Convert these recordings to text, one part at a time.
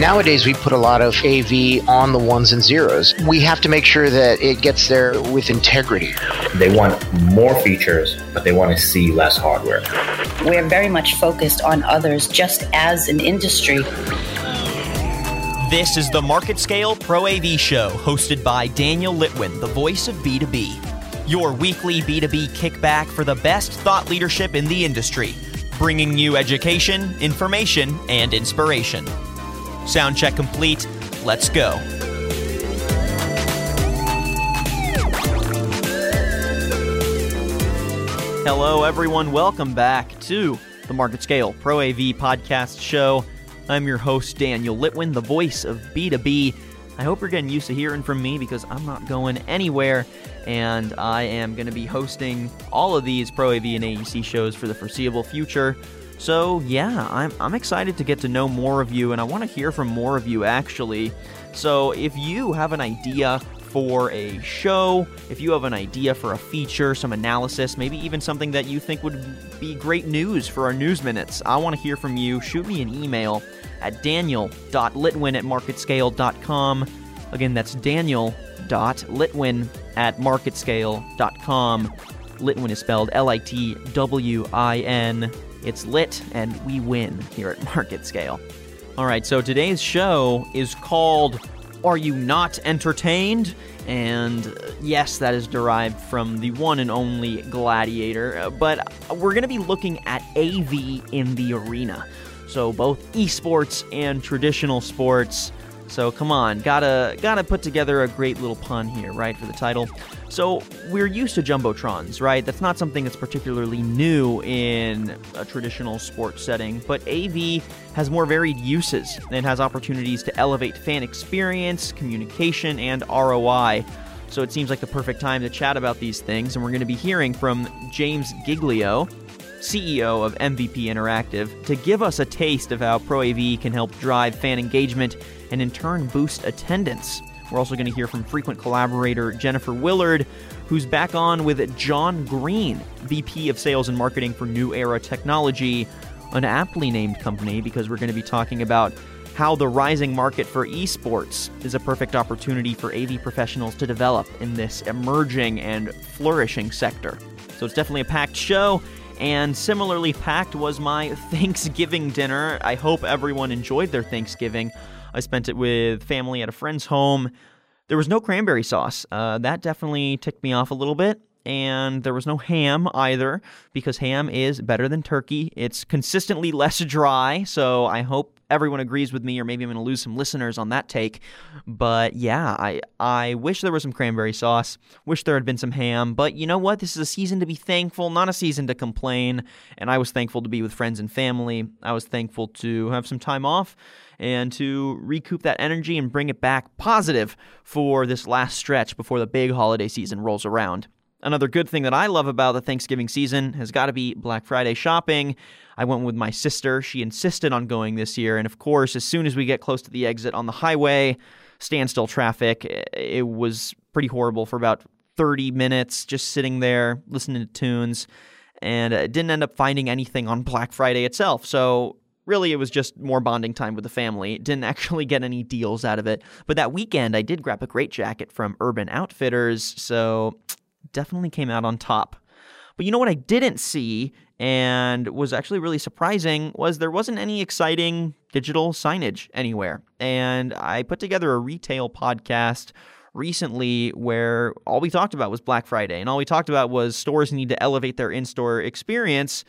Nowadays, we put a lot of AV on the ones and zeros. We have to make sure that it gets there with integrity. They want more features, but they want to see less hardware. We're very much focused on others just as an industry. This is the Market Scale Pro AV Show, hosted by Daniel Litwin, the voice of B2B. Your weekly B2B kickback for the best thought leadership in the industry, bringing you education, information, and inspiration. Sound check complete. Let's go. Hello, everyone. Welcome back to the Market Scale Pro AV podcast show. I'm your host, Daniel Litwin, the voice of B2B. I hope you're getting used to hearing from me because I'm not going anywhere, and I am going to be hosting all of these Pro AV and AEC shows for the foreseeable future. So, yeah, I'm, I'm excited to get to know more of you, and I want to hear from more of you actually. So, if you have an idea for a show, if you have an idea for a feature, some analysis, maybe even something that you think would be great news for our news minutes, I want to hear from you. Shoot me an email at daniel.litwin at marketscale.com. Again, that's daniel.litwin at marketscale.com. Litwin is spelled L I T W I N. It's lit, and we win here at Market Scale. All right, so today's show is called Are You Not Entertained? And uh, yes, that is derived from the one and only Gladiator, uh, but we're going to be looking at AV in the arena. So both esports and traditional sports. So come on, gotta gotta put together a great little pun here, right, for the title. So we're used to jumbotrons, right? That's not something that's particularly new in a traditional sports setting, but AV has more varied uses and has opportunities to elevate fan experience, communication, and ROI. So it seems like the perfect time to chat about these things, and we're going to be hearing from James Giglio, CEO of MVP Interactive, to give us a taste of how Pro AV can help drive fan engagement and in turn boost attendance. We're also going to hear from frequent collaborator Jennifer Willard, who's back on with John Green, VP of Sales and Marketing for New Era Technology, an aptly named company because we're going to be talking about how the rising market for esports is a perfect opportunity for AV professionals to develop in this emerging and flourishing sector. So it's definitely a packed show. And similarly packed was my Thanksgiving dinner. I hope everyone enjoyed their Thanksgiving. I spent it with family at a friend's home. There was no cranberry sauce. Uh, that definitely ticked me off a little bit. And there was no ham either, because ham is better than turkey. It's consistently less dry, so I hope everyone agrees with me, or maybe I'm going to lose some listeners on that take. But yeah, I I wish there was some cranberry sauce. Wish there had been some ham. But you know what? This is a season to be thankful, not a season to complain. And I was thankful to be with friends and family. I was thankful to have some time off and to recoup that energy and bring it back positive for this last stretch before the big holiday season rolls around. Another good thing that I love about the Thanksgiving season has got to be Black Friday shopping. I went with my sister. She insisted on going this year. And of course, as soon as we get close to the exit on the highway, standstill traffic, it was pretty horrible for about 30 minutes just sitting there listening to tunes and didn't end up finding anything on Black Friday itself. So really it was just more bonding time with the family. Didn't actually get any deals out of it. But that weekend I did grab a great jacket from Urban Outfitters, so definitely came out on top. But you know what I didn't see and was actually really surprising was there wasn't any exciting digital signage anywhere. And I put together a retail podcast recently where all we talked about was Black Friday and all we talked about was stores need to elevate their in-store experience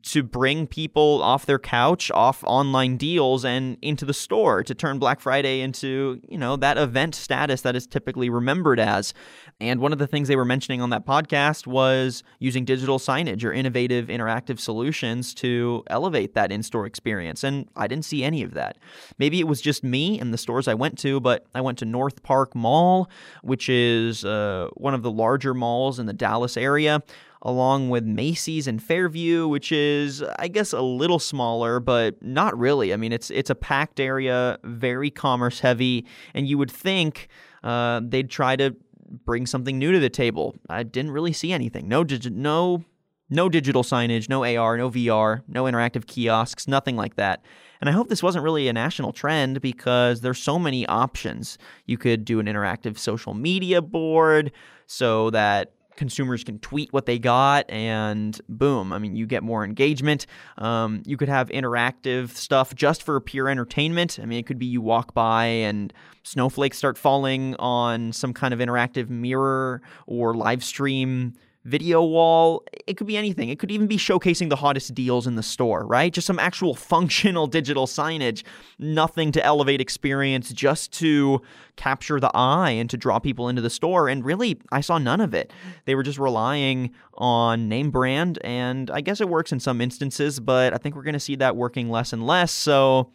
to bring people off their couch, off online deals, and into the store to turn Black Friday into, you know, that event status that is typically remembered as. And one of the things they were mentioning on that podcast was using digital signage or innovative interactive solutions to elevate that in store experience. And I didn't see any of that. Maybe it was just me and the stores I went to, but I went to North Park Mall, which is uh, one of the larger malls in the Dallas area along with Macy's and Fairview, which is, I guess, a little smaller, but not really. I mean, it's it's a packed area, very commerce heavy, and you would think uh, they'd try to bring something new to the table. I didn't really see anything. No, no No digital signage, no AR, no VR, no interactive kiosks, nothing like that. And I hope this wasn't really a national trend because there's so many options. You could do an interactive social media board so that consumers can tweet what they got and boom i mean you get more engagement. Um, you could have interactive stuff just for pure entertainment. I mean it could be you walk by and snowflakes start falling on some kind of interactive mirror or live stream video wall. It could be anything. It could even be showcasing the hottest deals in the store, right? Just some actual functional digital signage. Nothing to elevate experience, just to capture the eye and to draw people into the store. And really, I saw none of it. They were just relying on name brand. And I guess it works in some instances, but I think we're going to see that working less and less. So,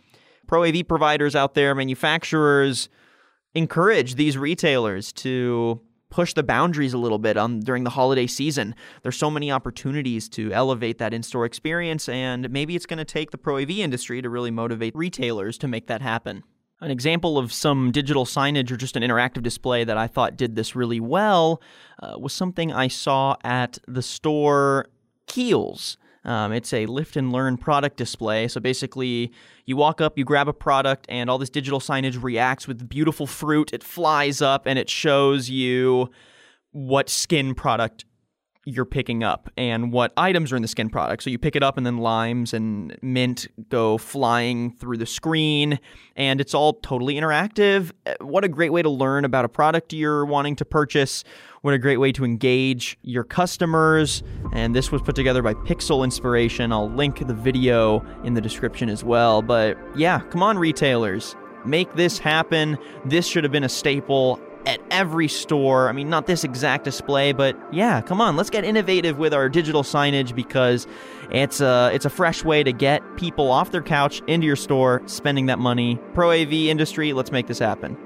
Pro AV providers out there, manufacturers, encourage these retailers to push the boundaries a little bit um, during the holiday season. There's so many opportunities to elevate that in-store experience, and maybe it's going to take the Pro AV industry to really motivate retailers to make that happen. An example of some digital signage or just an interactive display that I thought did this really well uh, was something I saw at the store Kiehl's. Um, it's a lift and learn product display. So basically, you walk up, you grab a product, and all this digital signage reacts with beautiful fruit. It flies up and it shows you what skin product you're picking up and what items are in the skin product. So you pick it up, and then limes and mint go flying through the screen, and it's all totally interactive. What a great way to learn about a product you're wanting to purchase. What a great way to engage your customers. And this was put together by Pixel Inspiration. I'll link the video in the description as well. But yeah, come on, retailers. Make this happen. This should have been a staple at every store. I mean, not this exact display, but yeah, come on, let's get innovative with our digital signage because it's a it's a fresh way to get people off their couch into your store, spending that money. Pro AV industry, let's make this happen.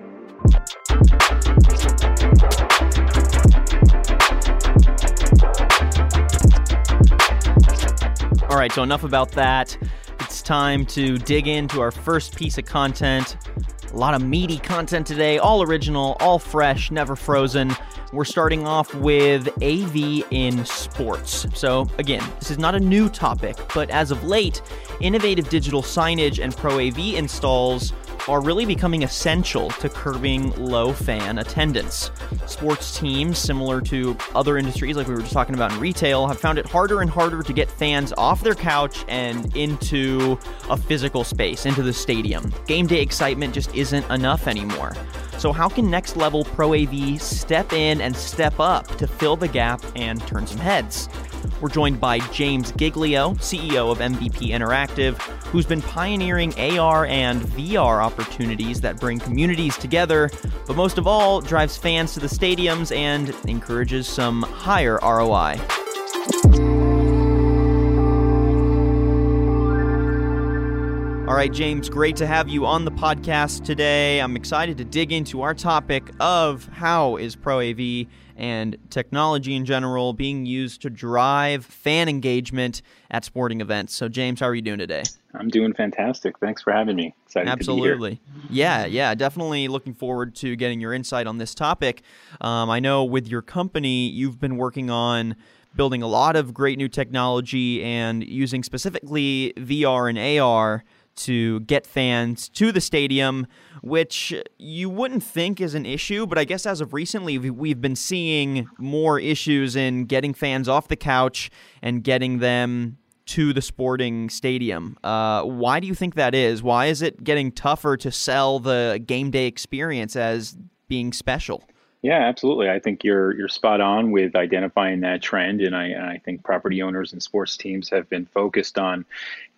All right, so enough about that. It's time to dig into our first piece of content. A lot of meaty content today, all original, all fresh, never frozen. We're starting off with AV in sports. So, again, this is not a new topic, but as of late, innovative digital signage and Pro AV installs are really becoming essential to curbing low fan attendance. Sports teams, similar to other industries like we were just talking about in retail, have found it harder and harder to get fans off their couch and into a physical space, into the stadium. Game day excitement just isn't enough anymore. So, how can Next Level Pro AV step in and step up to fill the gap and turn some heads? We're joined by James Giglio, CEO of MVP Interactive, who's been pioneering AR and VR opportunities that bring communities together, but most of all, drives fans to the stadiums and encourages some higher ROI. All right, James, great to have you on the podcast today. I'm excited to dig into our topic of how is Pro AV and technology in general being used to drive fan engagement at sporting events. So, James, how are you doing today? I'm doing fantastic. Thanks for having me. Excited Absolutely. Yeah, yeah, definitely looking forward to getting your insight on this topic. Um, I know with your company, you've been working on building a lot of great new technology and using specifically VR and AR to get fans to the stadium, which you wouldn't think is an issue, but I guess as of recently, we've been seeing more issues in getting fans off the couch and getting them to the sporting stadium. Uh, why do you think that is? Why is it getting tougher to sell the game day experience as being special? Yeah, absolutely. I think you're you're spot on with identifying that trend, and I and I think property owners and sports teams have been focused on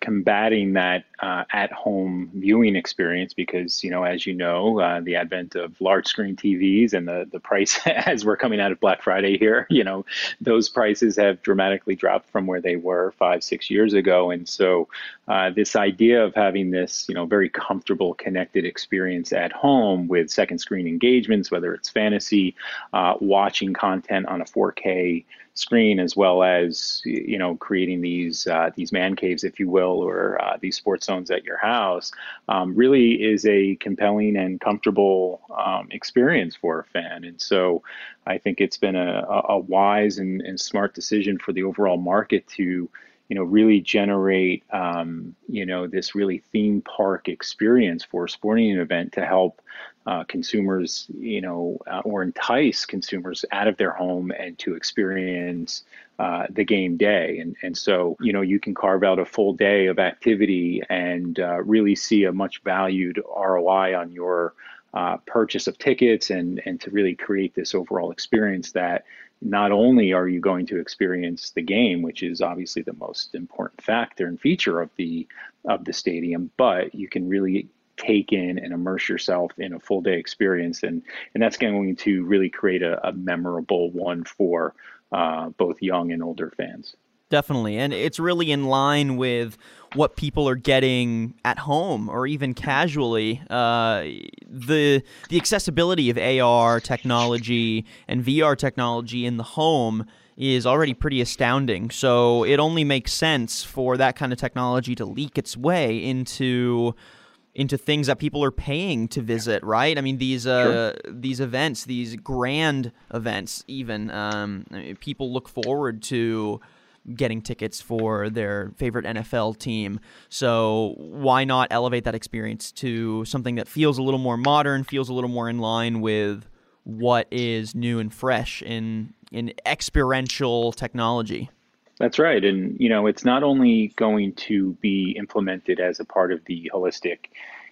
combating that uh, at-home viewing experience because you know, as you know, uh, the advent of large screen TVs and the the price as we're coming out of Black Friday here, you know, those prices have dramatically dropped from where they were five six years ago, and so uh, this idea of having this you know very comfortable connected experience at home with second screen engagements, whether it's fantasy uh, watching content on a 4K screen as well as you know creating these uh, these man caves if you will or uh, these sports zones at your house um, really is a compelling and comfortable um, experience for a fan. And so I think it's been a, a wise and, and smart decision for the overall market to you know, really generate, um, you know, this really theme park experience for a sporting event to help uh, consumers, you know, uh, or entice consumers out of their home and to experience uh, the game day. And, and so, you know, you can carve out a full day of activity and uh, really see a much valued ROI on your uh, purchase of tickets and, and to really create this overall experience that not only are you going to experience the game, which is obviously the most important factor and feature of the of the stadium, but you can really take in and immerse yourself in a full day experience, and and that's going to really create a, a memorable one for uh, both young and older fans definitely. And it's really in line with what people are getting at home or even casually. Uh, the the accessibility of AR technology and VR technology in the home is already pretty astounding. So it only makes sense for that kind of technology to leak its way into into things that people are paying to visit, right? I mean, these uh, sure. these events, these grand events, even um, people look forward to getting tickets for their favorite NFL team. So why not elevate that experience to something that feels a little more modern, feels a little more in line with what is new and fresh in in experiential technology. That's right. And you know, it's not only going to be implemented as a part of the holistic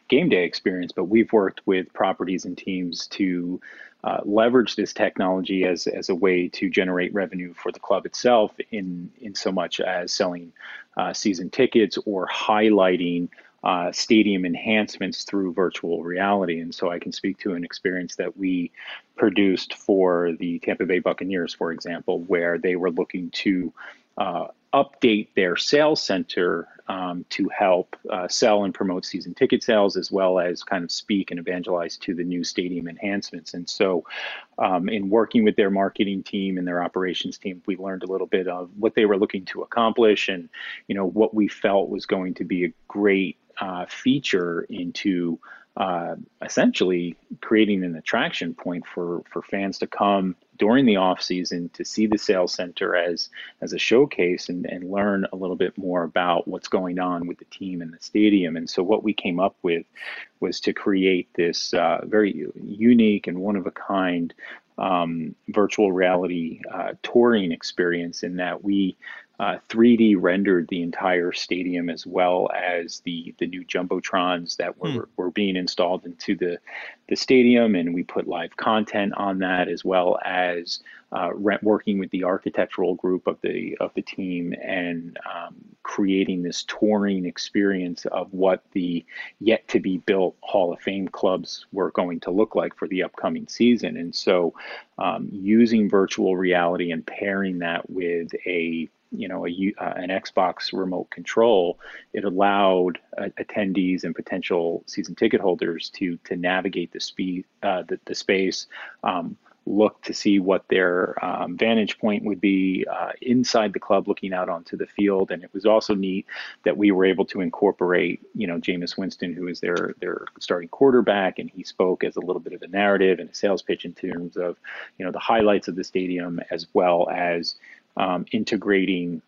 game day experience, but we've worked with properties and teams to uh, leverage this technology as, as a way to generate revenue for the club itself in, in so much as selling uh, season tickets or highlighting uh, stadium enhancements through virtual reality. And so I can speak to an experience that we produced for the Tampa Bay Buccaneers, for example, where they were looking to uh, update their sales center um, to help uh, sell and promote season ticket sales, as well as kind of speak and evangelize to the new stadium enhancements. And so, um, in working with their marketing team and their operations team, we learned a little bit of what they were looking to accomplish, and you know what we felt was going to be a great uh, feature into uh, essentially creating an attraction point for for fans to come during the off season to see the sales center as as a showcase and, and learn a little bit more about what's going on with the team and the stadium. And so what we came up with was to create this uh, very unique and one of a kind um, virtual reality uh, touring experience in that we uh, 3D rendered the entire stadium as well as the the new jumbotrons that were, mm. were being installed into the the stadium, and we put live content on that as well as uh, working with the architectural group of the of the team and um, creating this touring experience of what the yet to be built Hall of Fame clubs were going to look like for the upcoming season, and so um, using virtual reality and pairing that with a you know a, uh, an Xbox remote control, it allowed uh, attendees and potential season ticket holders to to navigate the speed uh, the, the space. Um, look to see what their um, vantage point would be uh, inside the club looking out onto the field and it was also neat that we were able to incorporate you know Jameis Winston who is their their starting quarterback and he spoke as a little bit of a narrative and a sales pitch in terms of you know the highlights of the stadium as well as um, integrating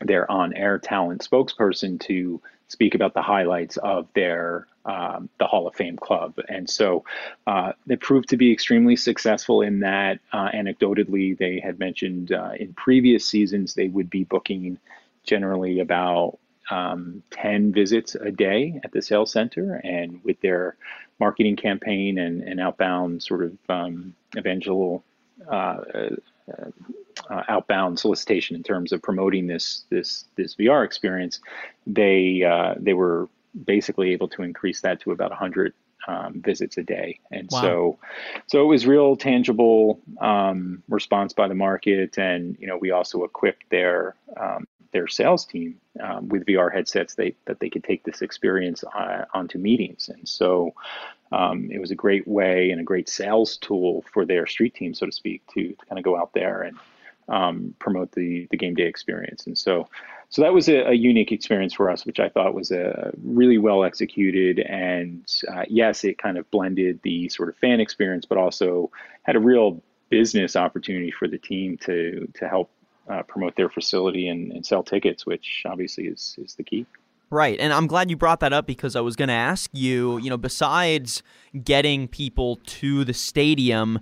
their on-air talent spokesperson to speak about the highlights of their um, the Hall of Fame club, and so uh, they proved to be extremely successful in that. Uh, anecdotally, they had mentioned uh, in previous seasons they would be booking generally about um, 10 visits a day at the sales center, and with their marketing campaign and, and outbound sort of um, evangelical uh, uh, outbound solicitation in terms of promoting this this this VR experience, they uh, they were basically able to increase that to about 100 um, visits a day, and wow. so so it was real tangible um, response by the market, and you know we also equipped their um, their sales team um, with VR headsets they, that they could take this experience uh, onto meetings, and so um, it was a great way and a great sales tool for their street team, so to speak, to, to kind of go out there and um, promote the the game day experience. And so, so that was a, a, unique experience for us, which I thought was a really well executed. And uh, yes, it kind of blended the sort of fan experience, but also had a real business opportunity for the team to to help uh, promote their facility and, and sell tickets, which obviously is is the key. Right. And I'm glad you brought that up because I was going to ask you, you know, besides getting people to the stadium,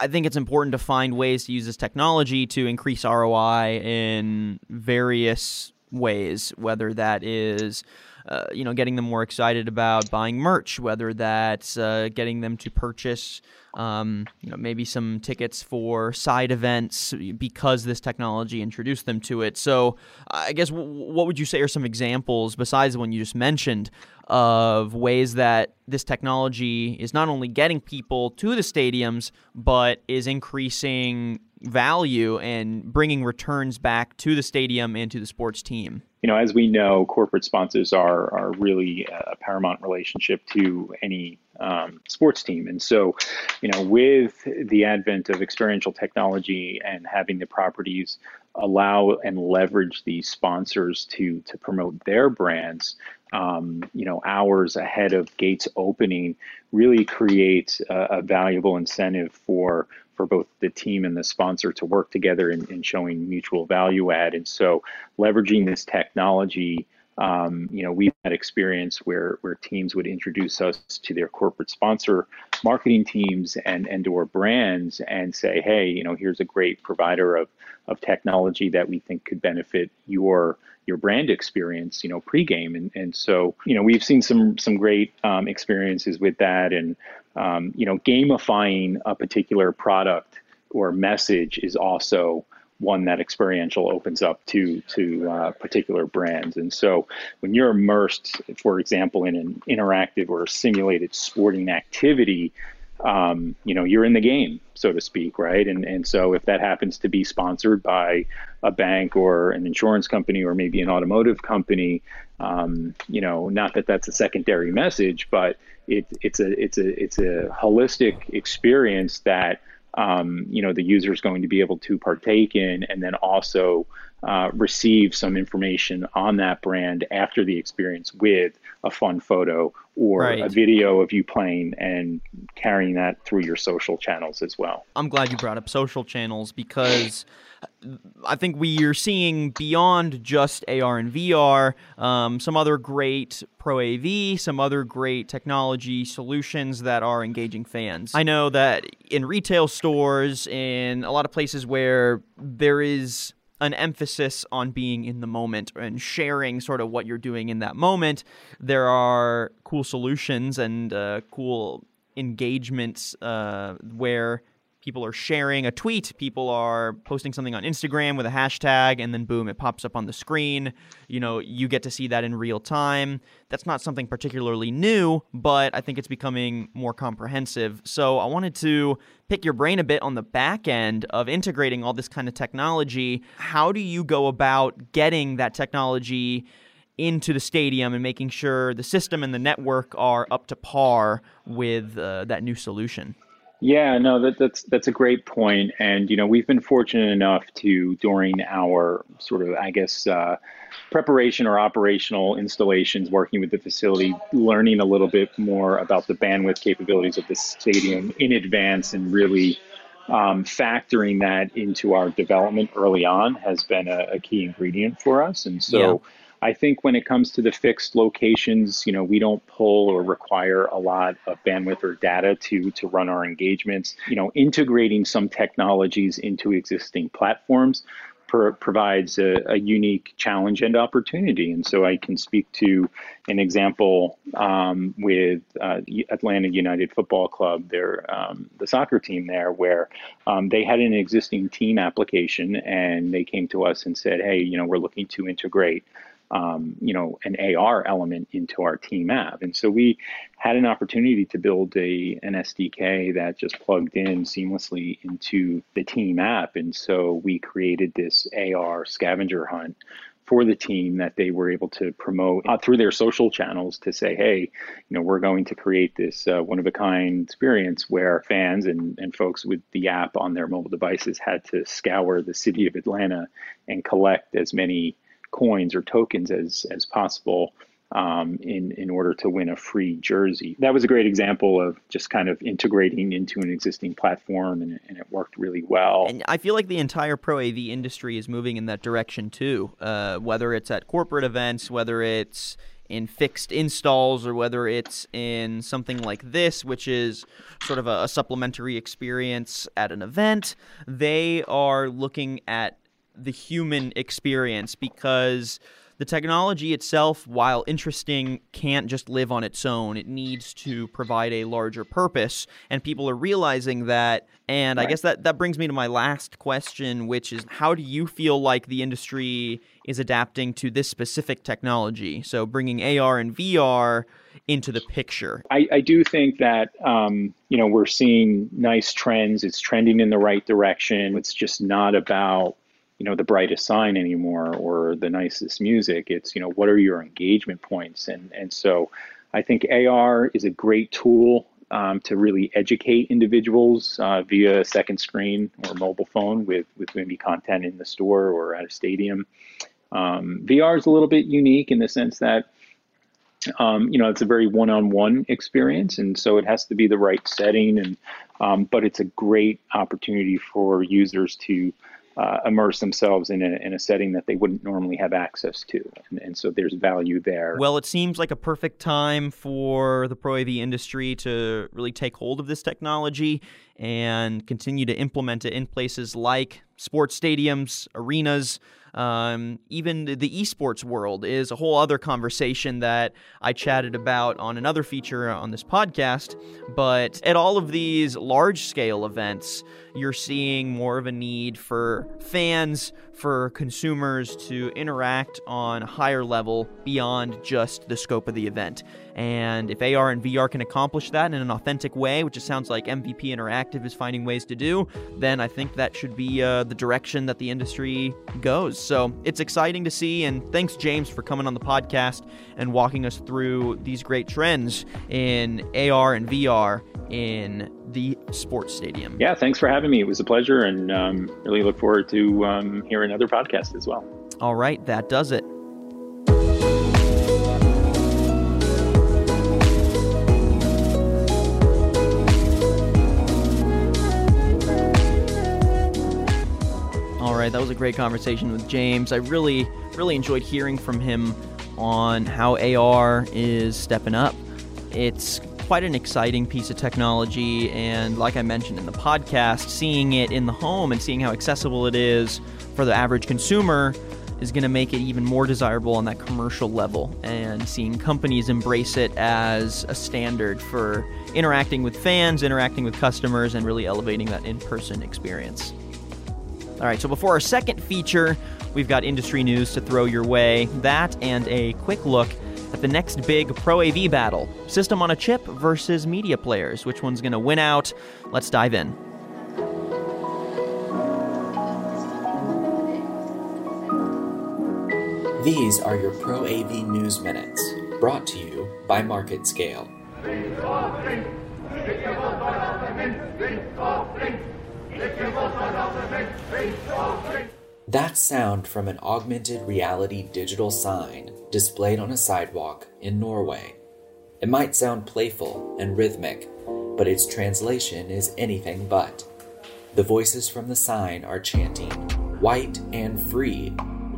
I think it's important to find ways to use this technology to increase ROI in various ways, whether that is. Uh, you know, getting them more excited about buying merch, whether that's uh, getting them to purchase um, you know, maybe some tickets for side events because this technology introduced them to it. So, I guess w- what would you say are some examples besides the one you just mentioned of ways that this technology is not only getting people to the stadiums but is increasing value and bringing returns back to the stadium and to the sports team? You know, as we know, corporate sponsors are are really a paramount relationship to any um, sports team. And so, you know, with the advent of experiential technology and having the properties allow and leverage these sponsors to to promote their brands, um, you know, hours ahead of gates opening, really creates a, a, valuable incentive for for both the team and the sponsor to work together in, in showing mutual value add. And so, leveraging this technology um, you know, we've had experience where where teams would introduce us to their corporate sponsor marketing teams and and or brands and say, hey, you know, here's a great provider of of technology that we think could benefit your your brand experience, you know, pregame. And and so, you know, we've seen some some great um, experiences with that, and um, you know, gamifying a particular product or message is also one that experiential opens up to to uh, particular brands. And so when you're immersed, for example, in an interactive or simulated sporting activity, um, you know you're in the game, so to speak, right? And and so if that happens to be sponsored by a bank or an insurance company or maybe an automotive company, um, you know, not that that's a secondary message, but it, it's a it's a it's a holistic experience that um, you know the user is going to be able to partake in and then also uh, receive some information on that brand after the experience with a fun photo or right. a video of you playing and carrying that through your social channels as well. I'm glad you brought up social channels because I think we are seeing beyond just AR and VR, um, some other great Pro AV, some other great technology solutions that are engaging fans. I know that in retail stores, in a lot of places where there is an emphasis on being in the moment and sharing sort of what you're doing in that moment, there are cool solutions and uh, cool engagements uh, where people are sharing a tweet, people are posting something on Instagram with a hashtag, and then boom, it pops up on the screen. You know, you get to see that in real time. That's not something particularly new, but I think it's becoming more comprehensive. So I wanted to pick your brain a bit on the back end of integrating all this kind of technology. How do you go about getting that technology? into the stadium and making sure the system and the network are up to par with uh, that new solution. Yeah, no, that, that's that's a great point, and you know we've been fortunate enough to during our sort of I guess uh, preparation or operational installations, working with the facility, learning a little bit more about the bandwidth capabilities of the stadium in advance, and really um, factoring that into our development early on has been a, a key ingredient for us, and so. Yeah I think when it comes to the fixed locations, you know, we don't pull or require a lot of bandwidth or data to to run our engagements. You know, integrating some technologies into existing platforms provides a, a, unique challenge and opportunity. And so I can speak to an example um, with uh, Atlanta United Football Club, their um, the soccer team there, where um, they had an existing team application, and they came to us and said, "Hey, you know, we're looking to integrate." Um, you know, an AR element into our team app. And so we had an opportunity to build a an SDK that just plugged in seamlessly into the team app. And so we created this AR scavenger hunt for the team that they were able to promote uh, through their social channels to say, hey, you know, we're going to create this uh, one of a kind experience where fans and, and folks with the app on their mobile devices had to scour the city of Atlanta and collect as many coins or tokens as as possible um, in in order to win a free jersey. That was a great example of just kind of integrating into an existing platform, and, and, it worked really well. And I feel like the entire pro AV industry is moving in that direction too. Uh, whether it's at corporate events, whether it's in fixed installs, or whether it's in something like this, which is sort of a, a supplementary experience at an event, they are looking at the human experience because the technology itself, while interesting, can't just live on its own. It needs to provide a larger purpose, and people are realizing that. And right. I guess that, that brings me to my last question, which is how do you feel like the industry is adapting to this specific technology? So bringing AR and VR into the picture. I, I do think that um, you know we're seeing nice trends. It's trending in the right direction. It's just not about you know the brightest sign anymore or the nicest music. It's you know what are your engagement points? And and so i think ar is a great tool um, to really educate individuals uh, via a second screen or mobile phone with with maybe content in the store or at a stadium. Um, vr is a little bit unique in the sense that um, you know it's a very one-on-one experience and so it has to be the right setting. And um, but it's a great opportunity for users to uh, immerse themselves in a, in a setting that they wouldn't normally have access to. And, and, so there's value there. Well, it seems like a perfect time for the Pro AV industry to really take hold of this technology and continue to implement it in places like sports stadiums, arenas, um, even the esports world is a whole other conversation that I chatted about on another feature on this podcast. But at all of these large scale events, you're seeing more of a need for fans, for consumers to interact on a higher level beyond just the scope of the event. And if AR and VR can accomplish that in an authentic way, which it sounds like MVP Interactive is finding ways to do, then I think that should be uh, the direction that the industry goes. So it's exciting to see. And thanks, James, for coming on the podcast and walking us through these great trends in AR and VR in the sports stadium. Yeah, thanks for having me. It was a pleasure, and um, really look forward to um, hearing other podcasts as well. All right, that does it. All right, that was a great conversation with James. I really, really enjoyed hearing from him on how AR is stepping up. It's quite an exciting piece of technology. And like I mentioned in the podcast, seeing it in the home and seeing how accessible it is for the average consumer is going to make it even more desirable on that commercial level. And seeing companies embrace it as a standard for interacting with fans, interacting with customers, and really elevating that in person experience. All right, so before our second feature, we've got industry news to throw your way. That and a quick look at the next big Pro AV battle System on a Chip versus media players. Which one's going to win out? Let's dive in. These are your Pro AV News Minutes, brought to you by Market Scale. That sound from an augmented reality digital sign displayed on a sidewalk in Norway. It might sound playful and rhythmic, but its translation is anything but. The voices from the sign are chanting, White and free,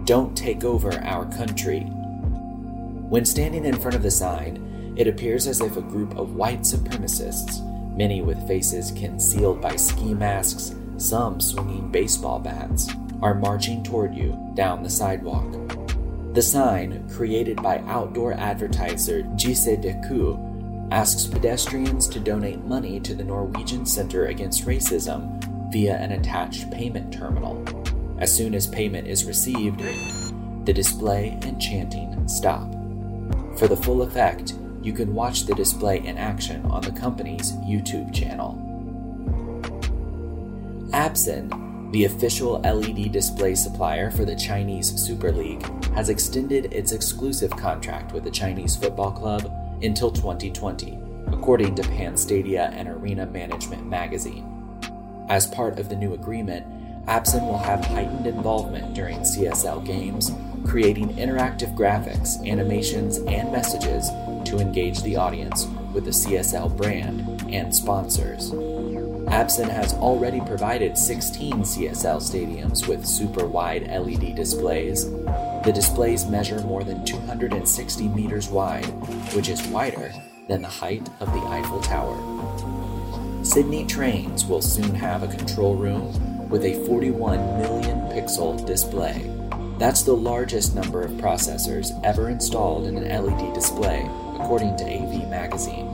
don't take over our country. When standing in front of the sign, it appears as if a group of white supremacists, many with faces concealed by ski masks, some swinging baseball bats, are marching toward you down the sidewalk. The sign, created by outdoor advertiser GCDQ, asks pedestrians to donate money to the Norwegian Center Against Racism via an attached payment terminal. As soon as payment is received, the display and chanting stop. For the full effect, you can watch the display in action on the company's YouTube channel. Absen The official LED display supplier for the Chinese Super League has extended its exclusive contract with the Chinese Football Club until 2020, according to Panstadia and Arena Management magazine. As part of the new agreement, Absen will have heightened involvement during CSL games, creating interactive graphics, animations, and messages to engage the audience with the CSL brand and sponsors. Absen has already provided 16 CSL stadiums with super wide LED displays. The displays measure more than 260 meters wide, which is wider than the height of the Eiffel Tower. Sydney Trains will soon have a control room with a 41 million pixel display. That's the largest number of processors ever installed in an LED display, according to AV Magazine.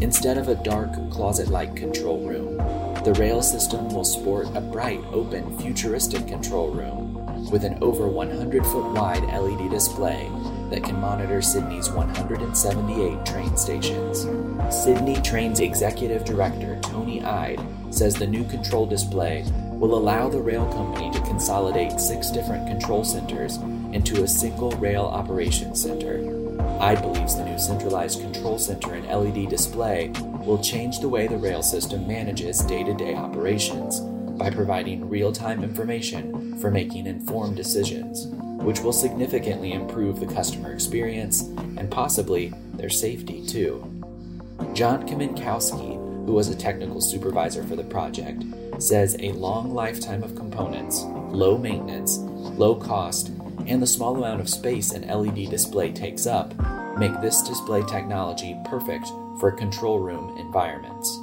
Instead of a dark, closet like control room, the rail system will sport a bright, open, futuristic control room with an over 100 foot wide LED display that can monitor Sydney's 178 train stations. Sydney Trains Executive Director Tony Ide says the new control display will allow the rail company to consolidate six different control centers into a single rail operations center. I believes the new centralized control center and LED display will change the way the rail system manages day to day operations by providing real time information for making informed decisions, which will significantly improve the customer experience and possibly their safety too. John Kaminkowski, who was a technical supervisor for the project, says a long lifetime of components, low maintenance, low cost, and the small amount of space an LED display takes up make this display technology perfect for control room environments.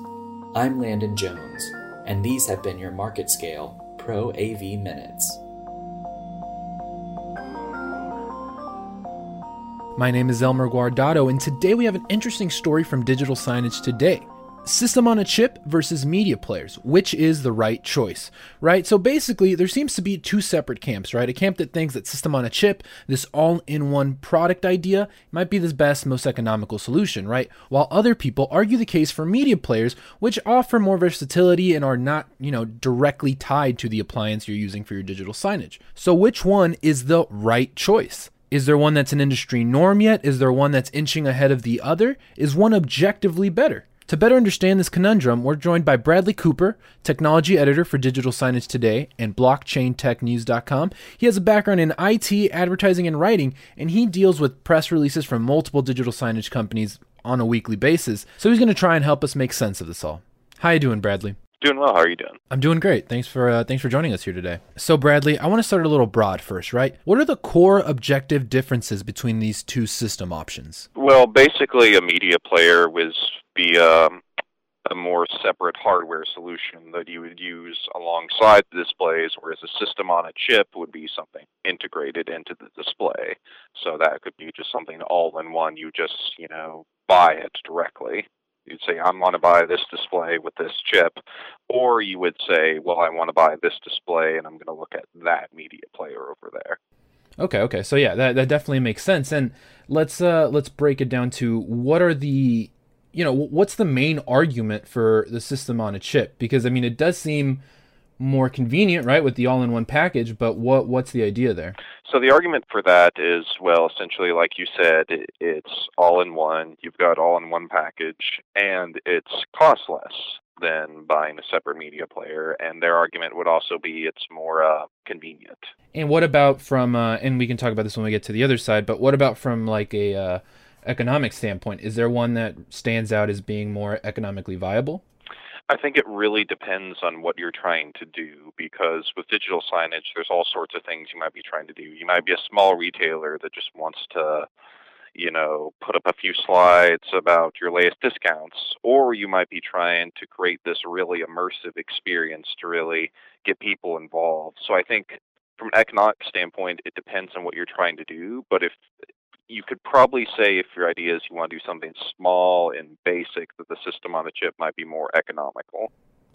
I'm Landon Jones, and these have been your Market Scale Pro AV Minutes. My name is Elmer Guardado, and today we have an interesting story from Digital Signage Today. System on a chip versus media players. Which is the right choice, right? So basically, there seems to be two separate camps, right? A camp that thinks that system on a chip, this all in one product idea, might be the best, most economical solution, right? While other people argue the case for media players, which offer more versatility and are not, you know, directly tied to the appliance you're using for your digital signage. So, which one is the right choice? Is there one that's an industry norm yet? Is there one that's inching ahead of the other? Is one objectively better? To better understand this conundrum, we're joined by Bradley Cooper, technology editor for Digital Signage Today and BlockchainTechNews.com. He has a background in IT, advertising, and writing, and he deals with press releases from multiple digital signage companies on a weekly basis. So he's going to try and help us make sense of this all. How you doing, Bradley? Doing well. How are you doing? I'm doing great. Thanks for uh, thanks for joining us here today. So, Bradley, I want to start a little broad first, right? What are the core objective differences between these two system options? Well, basically, a media player was be a, um, a more separate hardware solution that you would use alongside the displays, whereas a system on a chip would be something integrated into the display. So that could be just something all in one. You just, you know, buy it directly. You'd say, I want to buy this display with this chip. Or you would say, well, I want to buy this display and I'm going to look at that media player over there. Okay, okay. So yeah, that, that definitely makes sense. And let's uh let's break it down to what are the you know, what's the main argument for the system on a chip? Because I mean, it does seem more convenient, right, with the all-in-one package. But what what's the idea there? So the argument for that is, well, essentially, like you said, it's all-in-one. You've got all-in-one package, and it's cost less than buying a separate media player. And their argument would also be it's more uh, convenient. And what about from? Uh, and we can talk about this when we get to the other side. But what about from like a uh, economic standpoint? Is there one that stands out as being more economically viable? I think it really depends on what you're trying to do because with digital signage, there's all sorts of things you might be trying to do. You might be a small retailer that just wants to, you know, put up a few slides about your latest discounts, or you might be trying to create this really immersive experience to really get people involved. So I think from an economic standpoint, it depends on what you're trying to do. But if you could probably say if your idea is you want to do something small and basic that the system on the chip might be more economical.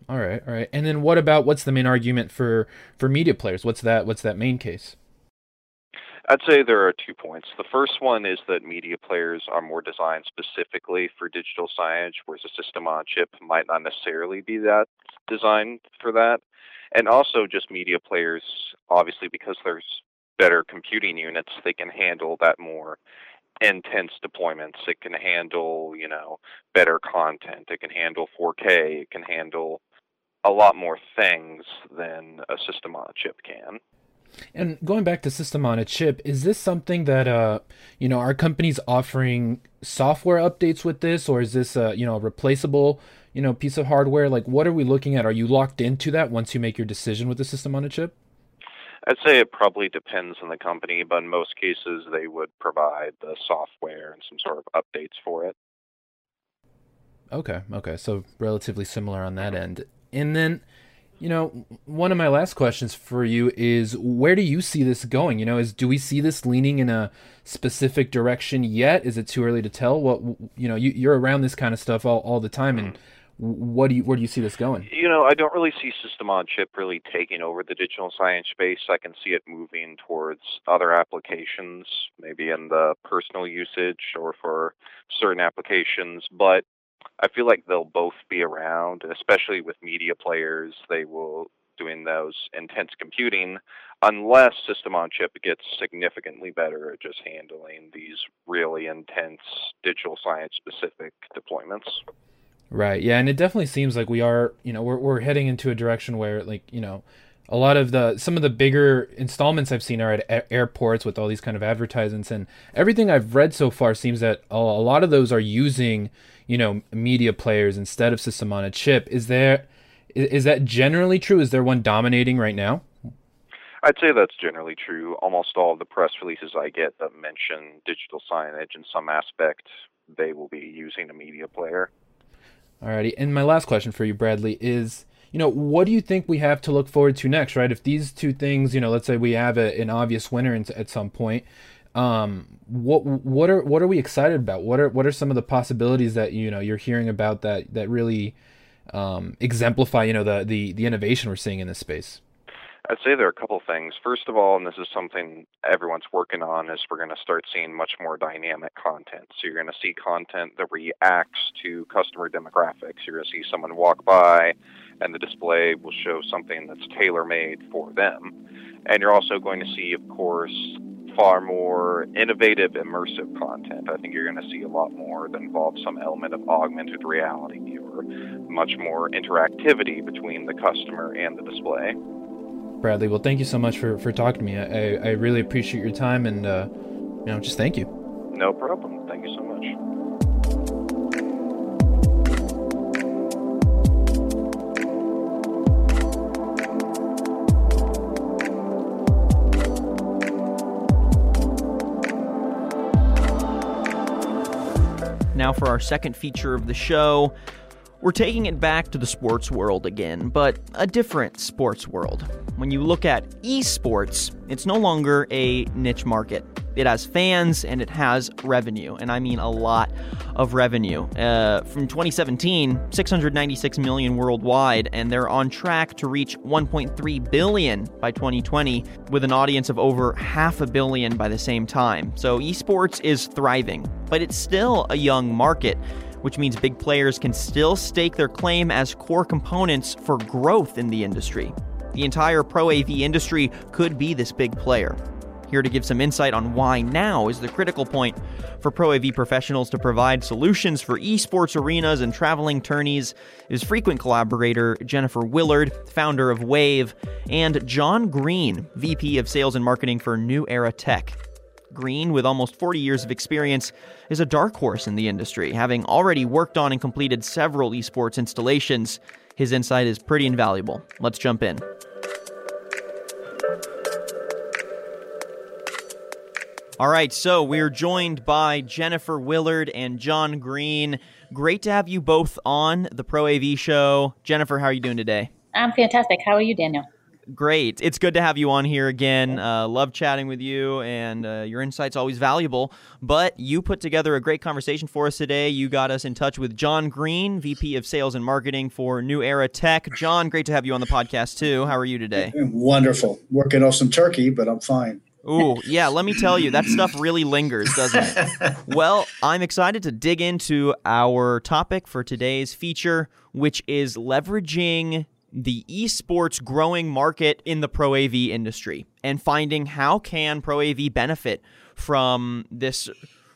All right, all right. And then what about what's the main argument for for media players? What's that what's that main case? I'd say there are two points. The first one is that media players are more designed specifically for digital signage, whereas a system on a chip might not necessarily be that designed for that. and also just media players, obviously, because there's better computing units, they can handle that more intense deployments. It can handle, you know, better content. It can handle 4K. It can handle a lot more things than a system on a chip can. And going back to system on a chip, is this something that uh you know are companies offering software updates with this, or is this a you know replaceable you know piece of hardware? Like, what are we looking at? Are you locked into that once you make your decision with the system on a chip? I'd say it probably depends on the company, but in most cases they would provide the software and some sort of updates for it. Okay, okay, so relatively similar on that end. And then, you know, one of my last questions for you is where do you see this going? You know, is do we see this leaning in a specific direction yet? Is it too early to tell? What you know, you, you're around this kind of stuff all, all the time, and hmm. What do you where do you see this going? You know, I don't really see system on chip really taking over the digital signage space. I can see it moving towards other applications, maybe in the personal usage or for certain applications, but I feel like they'll both be around, especially with media players. They will doing those intense computing unless system on chip gets significantly better at just handling these really intense digital signage specific deployments. Right. Yeah, and it definitely seems like we are, you know, we're we're heading into a direction where like, you know, a lot of the some of the bigger installments I've seen are at a- airports with all these kind of advertisements and everything I've read so far seems that a, a lot of those are using, you know, media players instead of system on a chip. Is there is, that generally true? Is there one dominating right now? I'd say that's generally true. Almost all of the press releases I get that mention digital signage in some aspect, they will be using a media player. Alrighty, and my last question for you, Bradley, is you know what do you think we have to look forward to next? Right, if these two things, you know, let's say we have a, an obvious winner in, at some point, um, what what are what are we excited about? What are what are some of the possibilities that you know you're hearing about that that really um, exemplify you know the the the innovation we're seeing in this space? I'd say there are a couple things. First of all, and this is something everyone's working on, is we're going to start seeing much more dynamic content. So you're going to see content that reacts to customer demographics. You're going to see someone walk by, and the display will show something that's tailor made for them. And you're also going to see, of course, far more innovative, immersive content. I think you're going to see a lot more that involves some element of augmented reality or much more interactivity between the customer and the display. Bradley. Well, thank you so much for, for talking to me. I, I really appreciate your time and, uh, you know, just thank you. No problem. Thank you so much. Now, for our second feature of the show, we're taking it back to the sports world again, but a different sports world. When you look at esports, it's no longer a niche market. It has fans and it has revenue, and I mean a lot of revenue. Uh, from 2017, 696 million worldwide, and they're on track to reach 1.3 billion by 2020, with an audience of over half a billion by the same time. So esports is thriving, but it's still a young market which means big players can still stake their claim as core components for growth in the industry. The entire Pro AV industry could be this big player. Here to give some insight on why now is the critical point for Pro AV professionals to provide solutions for esports arenas and traveling tourneys is frequent collaborator Jennifer Willard, founder of Wave, and John Green, VP of Sales and Marketing for New Era Tech. Green, with almost 40 years of experience, is a dark horse in the industry, having already worked on and completed several esports installations. His insight is pretty invaluable. Let's jump in. All right, so we're joined by Jennifer Willard and John Green. Great to have you both on the Pro AV show. Jennifer, how are you doing today? I'm fantastic. How are you, Daniel? Great. It's good to have you on here again. Uh, love chatting with you, and uh, your insight's always valuable. But you put together a great conversation for us today. You got us in touch with John Green, VP of Sales and Marketing for New Era Tech. John, great to have you on the podcast too. How are you today? Wonderful. Working off some turkey, but I'm fine. Ooh, yeah, let me tell you, that stuff really lingers, doesn't it? well, I'm excited to dig into our topic for today's feature, which is leveraging the esports growing market in the pro AV industry and finding how can pro AV benefit from this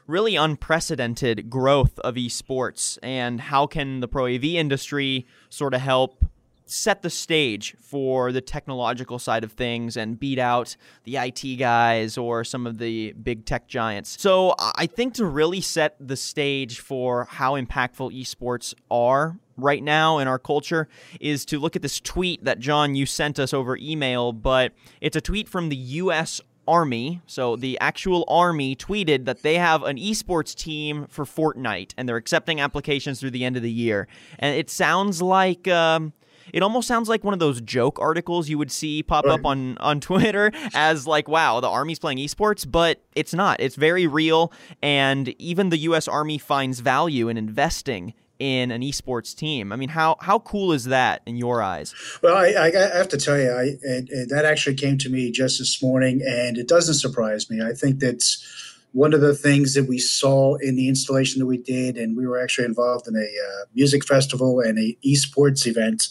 really unprecedented growth of esports and how can the pro AV industry sort of help set the stage for the technological side of things and beat out the IT guys or some of the big tech giants. So I think to really set the stage for how impactful esports are right now in our culture is to look at this tweet that John you sent us over email, but it's a tweet from the US Army. So the actual Army tweeted that they have an esports team for Fortnite and they're accepting applications through the end of the year. And it sounds like um, it almost sounds like one of those joke articles you would see pop up on on Twitter as like, wow, the army's playing esports, but it's not. It's very real, and even the U.S. Army finds value in investing in an esports team. I mean, how how cool is that in your eyes? Well, I, I have to tell you, I, it, it, that actually came to me just this morning, and it doesn't surprise me. I think that's one of the things that we saw in the installation that we did, and we were actually involved in a uh, music festival and a esports event,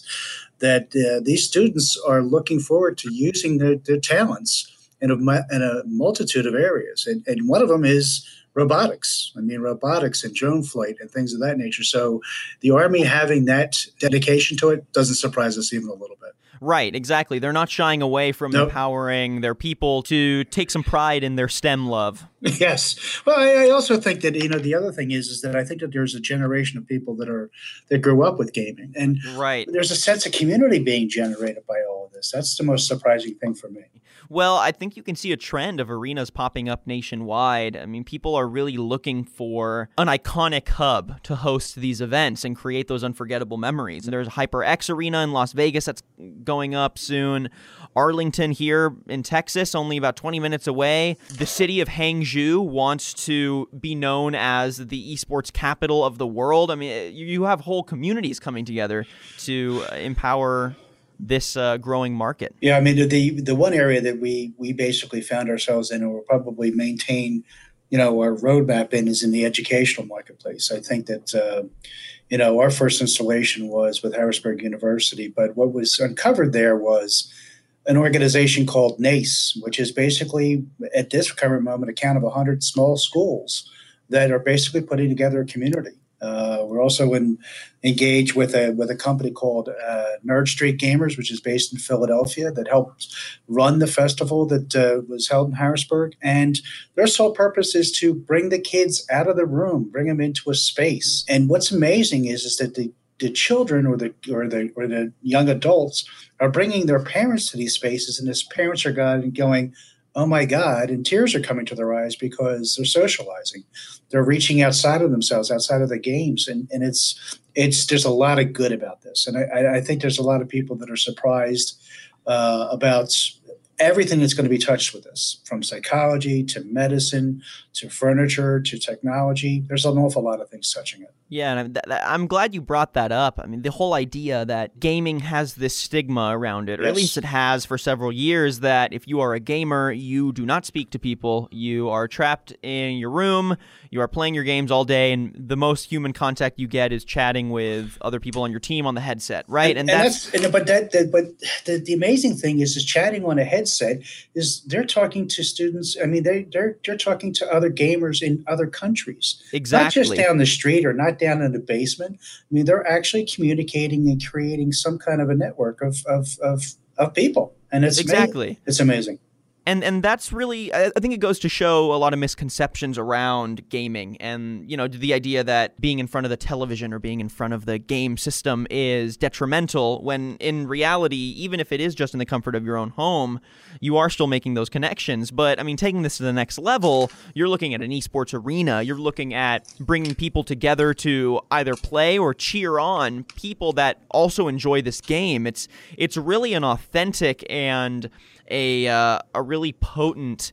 that uh, these students are looking forward to using their, their talents in a, in a multitude of areas. And, and one of them is robotics. I mean, robotics and drone flight and things of that nature. So the Army having that dedication to it doesn't surprise us even a little bit. Right, exactly. They're not shying away from nope. empowering their people to take some pride in their STEM love. Yes. Well, I, I, also think that you know the other thing is is that I think that there's a generation of people that are that grew up with gaming, and right. there's a sense of community being generated by all of this. That's the most surprising thing for me. Well, I think you can see a trend of arenas popping up nationwide. I mean, people are really looking for an iconic hub to host these events and create those unforgettable memories. And there's HyperX Arena in Las Vegas that's going up soon. Arlington here in Texas, only about 20 minutes away. The city of Hangzhou wants to be known as the esports capital of the world. I mean, you have whole communities coming together to empower this uh, growing market? Yeah, I mean the the one area that we we basically found ourselves in, and will probably maintain, you know, our roadmap in is in the educational marketplace. I think that. Uh, you know, our first installation was with Harrisburg University, but what was uncovered there was an organization called NACE, which is basically at this current moment a count of 100 small schools that are basically putting together a community. Uh, we're also in, engaged with a with a company called uh, Nerd Street Gamers, which is based in Philadelphia, that helped run the festival that uh, was held in Harrisburg. And their sole purpose is to bring the kids out of the room, bring them into a space. And what's amazing is is that the the children or the or the or the young adults are bringing their parents to these spaces, and as parents are going, oh my God, and tears are coming to their eyes because they're socializing. They're reaching outside of themselves, outside of the games. And, and it's, it's, there's a lot of good about this. And I, I think there's a lot of people that are surprised uh, about everything that's going to be touched with this from psychology to medicine to furniture to technology. There's an awful lot of things touching it. Yeah, and I'm glad you brought that up. I mean, the whole idea that gaming has this stigma around it, or yes. at least it has for several years, that if you are a gamer, you do not speak to people. You are trapped in your room. You are playing your games all day, and the most human contact you get is chatting with other people on your team on the headset, right? And, and, and that's, that's but that, that but the, the amazing thing is, is chatting on a headset is they're talking to students. I mean, they they're they're talking to other gamers in other countries, exactly, not just down the street or not down in the basement. I mean, they're actually communicating and creating some kind of a network of of of, of people, and it's exactly. Amazing. it's amazing and and that's really I think it goes to show a lot of misconceptions around gaming and you know the idea that being in front of the television or being in front of the game system is detrimental when in reality even if it is just in the comfort of your own home you are still making those connections. But I mean taking this to the next level you're looking at an esports arena. You're looking at bringing people together to either play or cheer on people that also enjoy this game. It's it's really an authentic and a uh, a really potent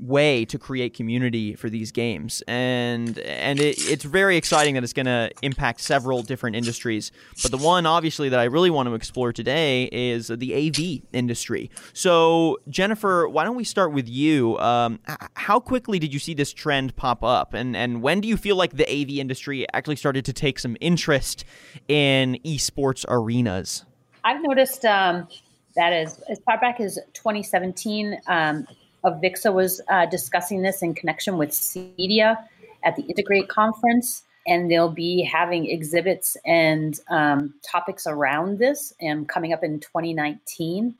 way to create community for these games. And and it, it's very exciting that it's going to impact several different industries. But the one obviously that i really want to explore today is the av industry. So jennifer why don't we start with you? Um, how quickly did you see this trend pop up? And and when do you feel like the av industry actually started to take some interest in esports arenas? I've noticed um, that as, as far back as 2017, um, Avixa was uh, discussing this in connection with CEDIA at the Integrate conference, and they'll be having exhibits and um, topics around this and coming up in 2019.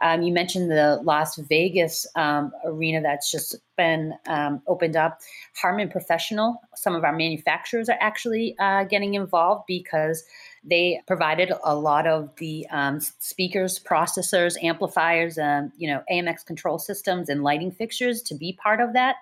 Um, you mentioned the Las Vegas um, arena that's just been um, opened up. Harman Professional, some of our manufacturers are actually uh, getting involved because they provided a lot of the um, speakers, processors, amplifiers, um, you know, AMX control systems and lighting fixtures to be part of that.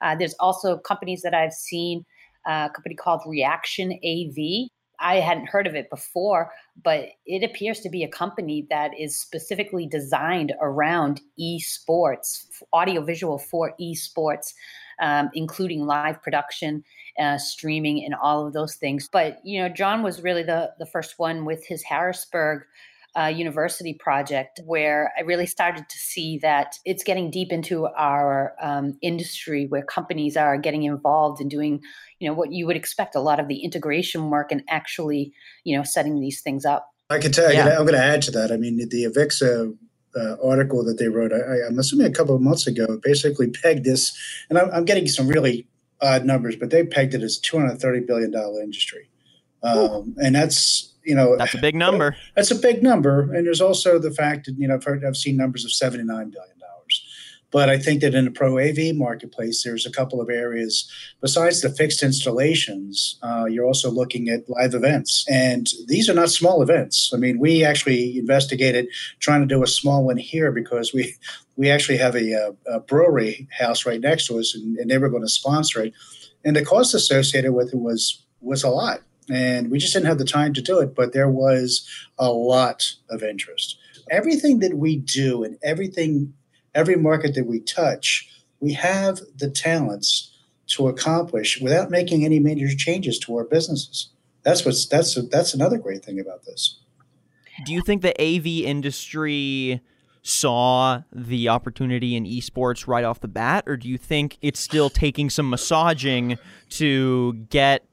Uh, there's also companies that I've seen, uh, a company called Reaction AV. I hadn't heard of it before, but it appears to be a company that is specifically designed around esports, audiovisual for esports, um, including live production, uh, streaming, and all of those things. But you know, John was really the the first one with his Harrisburg uh, university project where I really started to see that it's getting deep into our um, industry where companies are getting involved and doing, you know, what you would expect a lot of the integration work and actually, you know, setting these things up. I can tell you, yeah. I'm going to add to that. I mean, the Avixa uh, article that they wrote, I, am assuming a couple of months ago, basically pegged this, and I'm, I'm, getting some really odd numbers, but they pegged it as $230 billion industry. Um, and that's you know that's a big number. That's a big number, and there's also the fact that you know I've, heard, I've seen numbers of 79 billion dollars. But I think that in the pro AV marketplace, there's a couple of areas besides the fixed installations. Uh, you're also looking at live events, and these are not small events. I mean, we actually investigated trying to do a small one here because we we actually have a, a, a brewery house right next to us, and, and they were going to sponsor it, and the cost associated with it was was a lot and we just didn't have the time to do it but there was a lot of interest everything that we do and everything every market that we touch we have the talents to accomplish without making any major changes to our businesses. That's what's that's that's another great thing about this. Do you think the av industry saw the opportunity in esports right off the bat or do you think it's still taking some massaging to get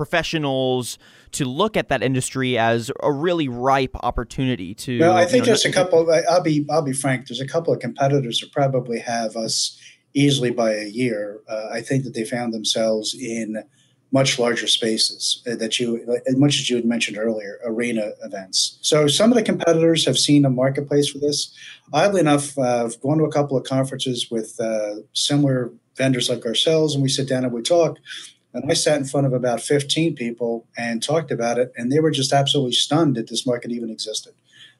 professionals to look at that industry as a really ripe opportunity to. Well, I think you know, there's a couple. I'll be I'll be frank. There's a couple of competitors that probably have us easily by a year. Uh, I think that they found themselves in much larger spaces uh, that you, as much as you had mentioned earlier, arena events. So some of the competitors have seen a marketplace for this. Oddly enough, uh, I've gone to a couple of conferences with uh, similar vendors like ourselves, and we sit down and we talk. And I sat in front of about 15 people and talked about it, and they were just absolutely stunned that this market even existed.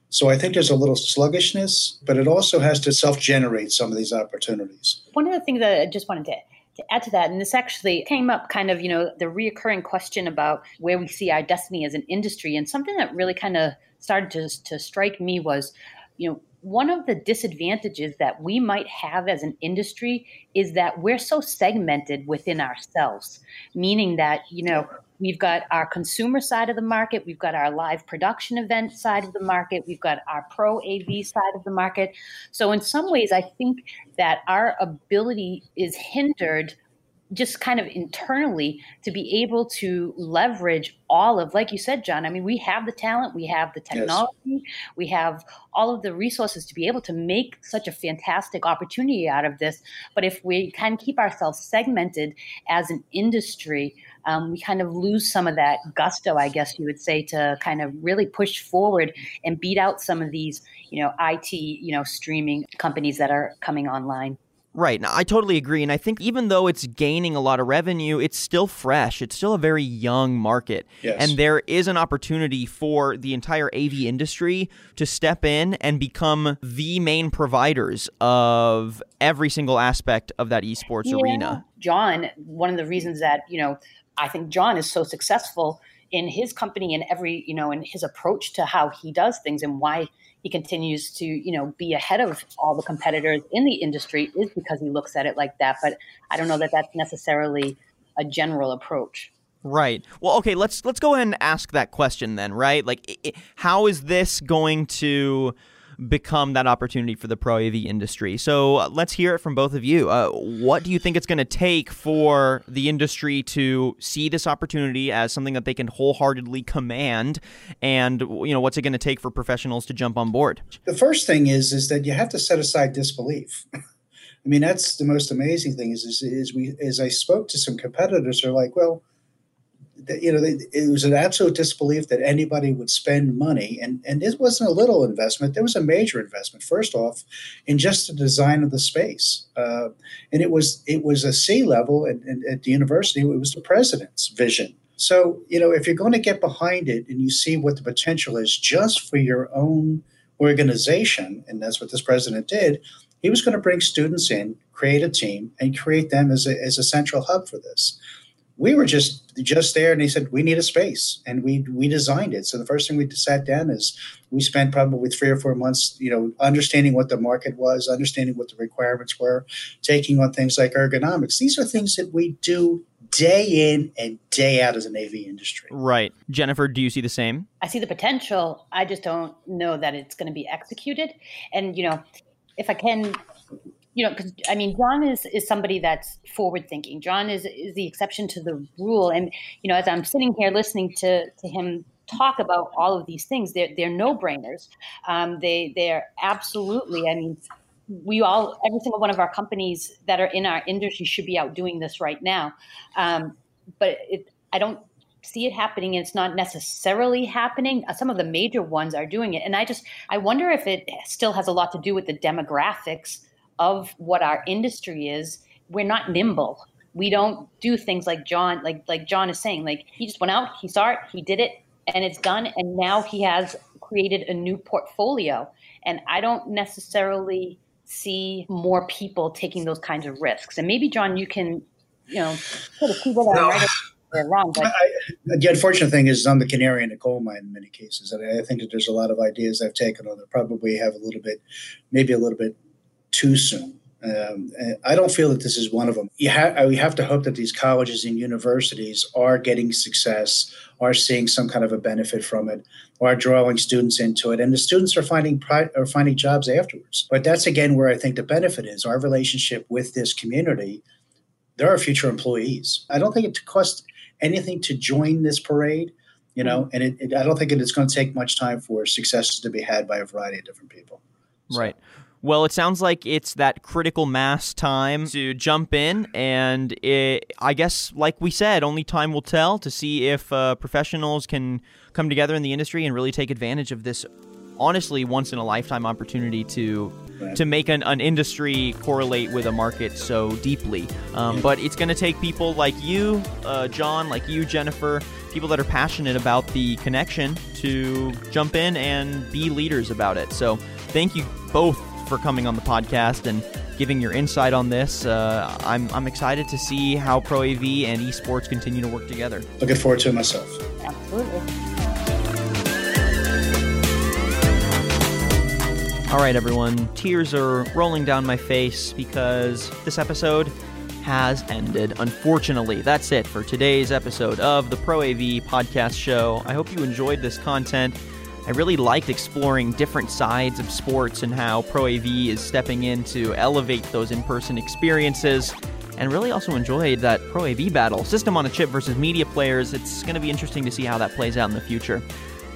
So I think there's a little sluggishness, but it also has to self generate some of these opportunities. One of the things that I just wanted to to add to that, and this actually came up kind of, you know, the reoccurring question about where we see our destiny as an industry. And something that really kind of started to, to strike me was, you know, one of the disadvantages that we might have as an industry is that we're so segmented within ourselves, meaning that, you know, we've got our consumer side of the market, we've got our live production event side of the market, we've got our pro AV side of the market. So, in some ways, I think that our ability is hindered just kind of internally to be able to leverage all of like you said john i mean we have the talent we have the technology yes. we have all of the resources to be able to make such a fantastic opportunity out of this but if we of keep ourselves segmented as an industry um, we kind of lose some of that gusto i guess you would say to kind of really push forward and beat out some of these you know it you know streaming companies that are coming online Right. Now, I totally agree. And I think even though it's gaining a lot of revenue, it's still fresh. It's still a very young market. Yes. And there is an opportunity for the entire AV industry to step in and become the main providers of every single aspect of that esports yeah. arena. John, one of the reasons that, you know, I think John is so successful in his company and every, you know, in his approach to how he does things and why he continues to you know be ahead of all the competitors in the industry is because he looks at it like that but i don't know that that's necessarily a general approach. Right. Well okay let's let's go ahead and ask that question then right? Like it, how is this going to become that opportunity for the pro AV industry. So uh, let's hear it from both of you. Uh, what do you think it's going to take for the industry to see this opportunity as something that they can wholeheartedly command? And you know, what's it going to take for professionals to jump on board? The first thing is is that you have to set aside disbelief. I mean, that's the most amazing thing is, is, is we, as I spoke to some competitors, are like, well, you know, it was an absolute disbelief that anybody would spend money, and and it wasn't a little investment; there was a major investment. First off, in just the design of the space, uh, and it was it was a C level at, at the university. It was the president's vision. So you know, if you're going to get behind it and you see what the potential is just for your own organization, and that's what this president did, he was going to bring students in, create a team, and create them as a, as a central hub for this we were just just there and he said we need a space and we we designed it so the first thing we sat down is we spent probably three or four months you know understanding what the market was understanding what the requirements were taking on things like ergonomics these are things that we do day in and day out as an AV industry. Right. Jennifer, do you see the same? I see the potential. I just don't know that it's going to be executed. And, you know, if I can you know, because I mean, John is is somebody that's forward thinking. John is is the exception to the rule, and you know, as I'm sitting here listening to to him talk about all of these things, they're they're no brainers. Um, they they're absolutely. I mean, we all every single one of our companies that are in our industry should be out doing this right now, um, but it, I don't see it happening and it's not necessarily happening some of the major ones are doing it and i just i wonder if it still has a lot to do with the demographics of what our industry is, we're not nimble. We don't do things like John, like like John is saying. Like he just went out, he saw it, he did it, and it's done. And now he has created a new portfolio. And I don't necessarily see more people taking those kinds of risks. And maybe John, you can, you know, sort of see whether no. I'm right or wrong. But I, the unfortunate thing is, I'm the canary in the coal mine in many cases, and I think that there's a lot of ideas I've taken on that probably have a little bit, maybe a little bit too soon. Um, I don't feel that this is one of them. You ha- we have to hope that these colleges and universities are getting success, are seeing some kind of a benefit from it, are drawing students into it, and the students are finding pri- are finding jobs afterwards. But that's again where I think the benefit is our relationship with this community. There are future employees. I don't think it costs anything to join this parade, you know, mm-hmm. and it, it, I don't think it's going to take much time for successes to be had by a variety of different people. So. Right. Well, it sounds like it's that critical mass time to jump in, and it, I guess, like we said, only time will tell to see if uh, professionals can come together in the industry and really take advantage of this, honestly, once in a lifetime opportunity to to make an, an industry correlate with a market so deeply. Um, but it's going to take people like you, uh, John, like you, Jennifer, people that are passionate about the connection to jump in and be leaders about it. So thank you both for coming on the podcast and giving your insight on this. Uh, I'm, I'm excited to see how Pro AV and esports continue to work together. Looking forward to it myself. Absolutely. All right, everyone. Tears are rolling down my face because this episode has ended. Unfortunately, that's it for today's episode of the Pro AV podcast show. I hope you enjoyed this content. I really liked exploring different sides of sports and how Pro AV is stepping in to elevate those in person experiences. And really also enjoyed that Pro AV battle, system on a chip versus media players. It's going to be interesting to see how that plays out in the future.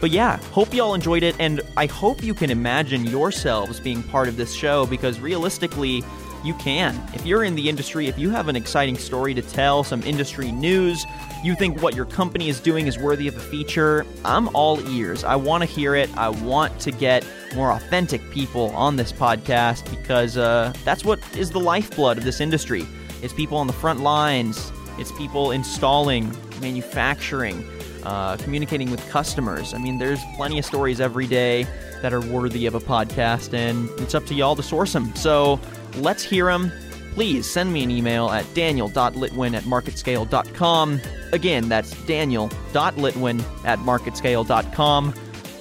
But yeah, hope you all enjoyed it, and I hope you can imagine yourselves being part of this show because realistically, you can. If you're in the industry, if you have an exciting story to tell, some industry news, you think what your company is doing is worthy of a feature, I'm all ears. I want to hear it. I want to get more authentic people on this podcast because uh, that's what is the lifeblood of this industry. It's people on the front lines, it's people installing, manufacturing, uh, communicating with customers. I mean, there's plenty of stories every day that are worthy of a podcast, and it's up to y'all to source them. So let's hear them. Please send me an email at daniel.litwin at marketscale.com. Again, that's daniel.litwin at marketscale.com.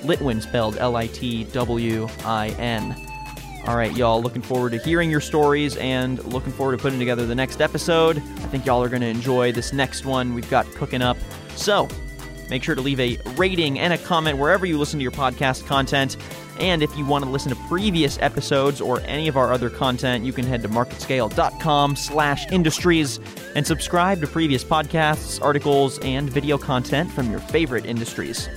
Litwin spelled L I T W I N. All right, y'all, looking forward to hearing your stories and looking forward to putting together the next episode. I think y'all are going to enjoy this next one we've got cooking up. So, Make sure to leave a rating and a comment wherever you listen to your podcast content. And if you want to listen to previous episodes or any of our other content, you can head to marketscale.com slash industries and subscribe to previous podcasts, articles, and video content from your favorite industries.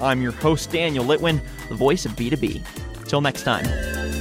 I'm your host, Daniel Litwin, the voice of B2B. Till next time.